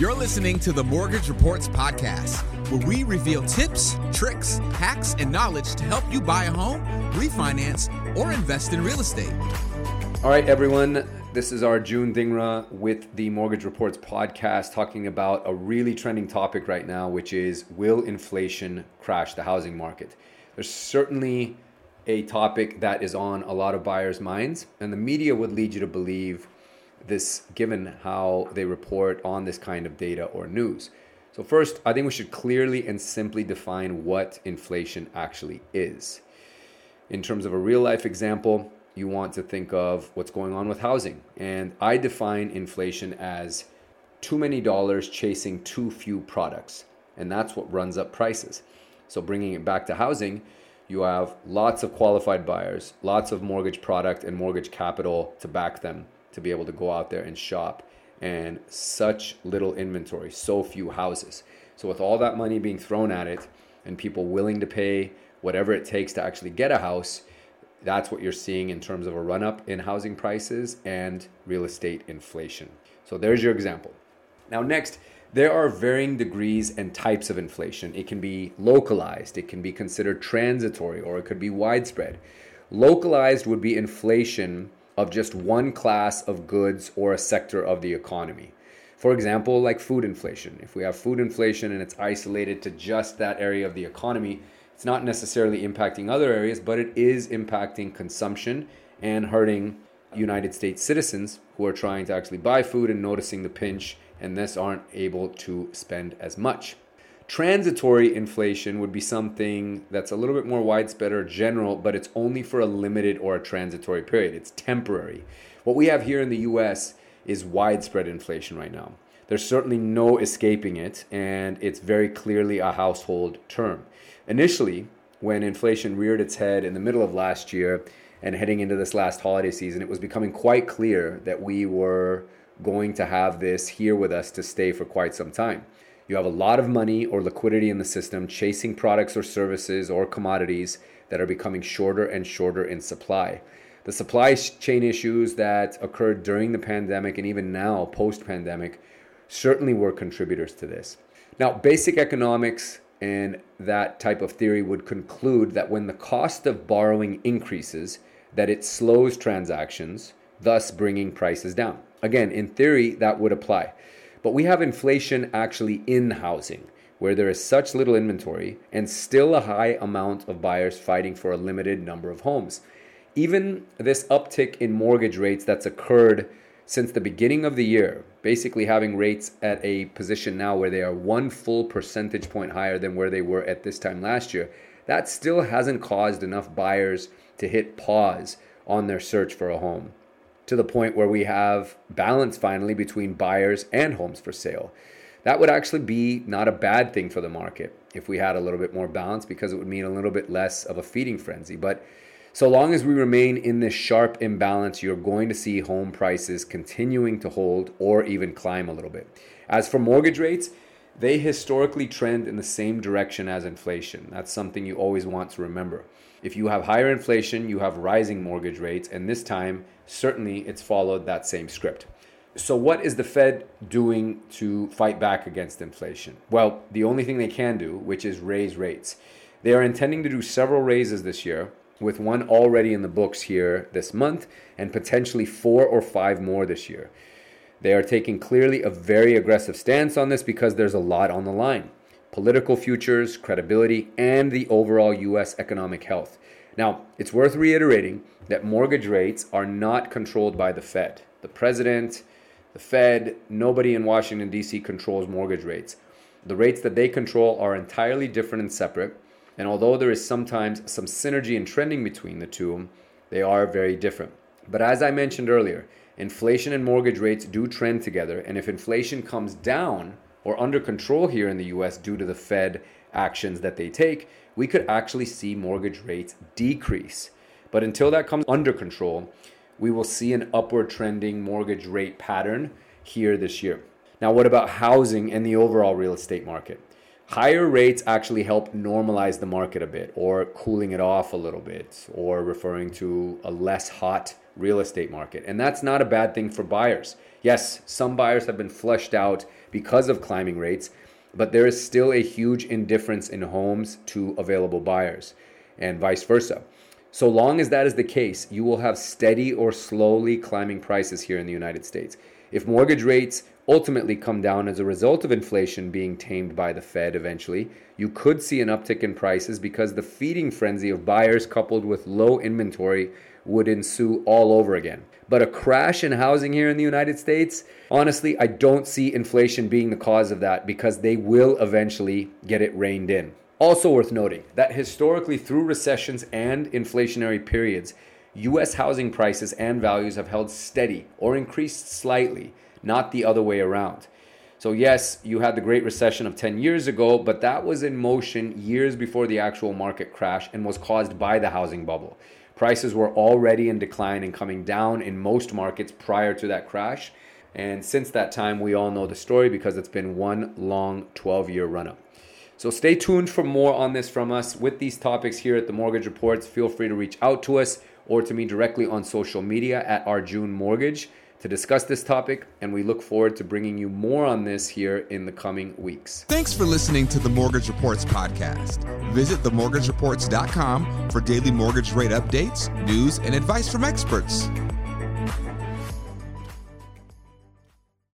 You're listening to the Mortgage Reports Podcast, where we reveal tips, tricks, hacks, and knowledge to help you buy a home, refinance, or invest in real estate. All right, everyone. This is Arjun Dhingra with the Mortgage Reports podcast talking about a really trending topic right now, which is will inflation crash the housing market? There's certainly a topic that is on a lot of buyers' minds, and the media would lead you to believe this given how they report on this kind of data or news. So, first, I think we should clearly and simply define what inflation actually is. In terms of a real life example, you want to think of what's going on with housing. And I define inflation as too many dollars chasing too few products. And that's what runs up prices. So, bringing it back to housing, you have lots of qualified buyers, lots of mortgage product and mortgage capital to back them to be able to go out there and shop, and such little inventory, so few houses. So, with all that money being thrown at it and people willing to pay whatever it takes to actually get a house, that's what you're seeing in terms of a run up in housing prices and real estate inflation. So, there's your example. Now, next, there are varying degrees and types of inflation. It can be localized, it can be considered transitory, or it could be widespread. Localized would be inflation of just one class of goods or a sector of the economy. For example, like food inflation. If we have food inflation and it's isolated to just that area of the economy, it's not necessarily impacting other areas, but it is impacting consumption and hurting United States citizens who are trying to actually buy food and noticing the pinch and thus aren't able to spend as much. Transitory inflation would be something that's a little bit more widespread or general, but it's only for a limited or a transitory period. It's temporary. What we have here in the US is widespread inflation right now. There's certainly no escaping it, and it's very clearly a household term. Initially, when inflation reared its head in the middle of last year and heading into this last holiday season, it was becoming quite clear that we were going to have this here with us to stay for quite some time. You have a lot of money or liquidity in the system chasing products or services or commodities that are becoming shorter and shorter in supply. The supply chain issues that occurred during the pandemic and even now post pandemic certainly were contributors to this. Now, basic economics and that type of theory would conclude that when the cost of borrowing increases, that it slows transactions, thus bringing prices down. Again, in theory, that would apply. But we have inflation actually in housing, where there is such little inventory and still a high amount of buyers fighting for a limited number of homes. Even this uptick in mortgage rates that's occurred since the beginning of the year, basically having rates at a position now where they are one full percentage point higher than where they were at this time last year, that still hasn't caused enough buyers to hit pause on their search for a home to the point where we have balance finally between buyers and homes for sale. That would actually be not a bad thing for the market if we had a little bit more balance because it would mean a little bit less of a feeding frenzy. But so long as we remain in this sharp imbalance, you're going to see home prices continuing to hold or even climb a little bit. As for mortgage rates, they historically trend in the same direction as inflation. That's something you always want to remember. If you have higher inflation, you have rising mortgage rates, and this time, certainly it's followed that same script. So, what is the Fed doing to fight back against inflation? Well, the only thing they can do, which is raise rates. They are intending to do several raises this year, with one already in the books here this month, and potentially four or five more this year. They are taking clearly a very aggressive stance on this because there's a lot on the line political futures, credibility, and the overall U.S. economic health. Now, it's worth reiterating that mortgage rates are not controlled by the Fed. The president, the Fed, nobody in Washington, D.C. controls mortgage rates. The rates that they control are entirely different and separate. And although there is sometimes some synergy and trending between the two, they are very different. But as I mentioned earlier, inflation and mortgage rates do trend together. And if inflation comes down, or under control here in the US due to the Fed actions that they take, we could actually see mortgage rates decrease. But until that comes under control, we will see an upward trending mortgage rate pattern here this year. Now, what about housing and the overall real estate market? Higher rates actually help normalize the market a bit, or cooling it off a little bit, or referring to a less hot real estate market. And that's not a bad thing for buyers. Yes, some buyers have been flushed out because of climbing rates, but there is still a huge indifference in homes to available buyers, and vice versa. So long as that is the case, you will have steady or slowly climbing prices here in the United States. If mortgage rates ultimately come down as a result of inflation being tamed by the Fed eventually, you could see an uptick in prices because the feeding frenzy of buyers coupled with low inventory would ensue all over again. But a crash in housing here in the United States, honestly, I don't see inflation being the cause of that because they will eventually get it reined in. Also worth noting that historically, through recessions and inflationary periods, US housing prices and values have held steady or increased slightly, not the other way around. So, yes, you had the Great Recession of 10 years ago, but that was in motion years before the actual market crash and was caused by the housing bubble. Prices were already in decline and coming down in most markets prior to that crash. And since that time, we all know the story because it's been one long 12 year run up. So stay tuned for more on this from us with these topics here at the Mortgage Reports. Feel free to reach out to us or to me directly on social media at Arjun Mortgage to discuss this topic, and we look forward to bringing you more on this here in the coming weeks. Thanks for listening to the Mortgage Reports podcast. Visit themortgagereports.com for daily mortgage rate updates, news, and advice from experts.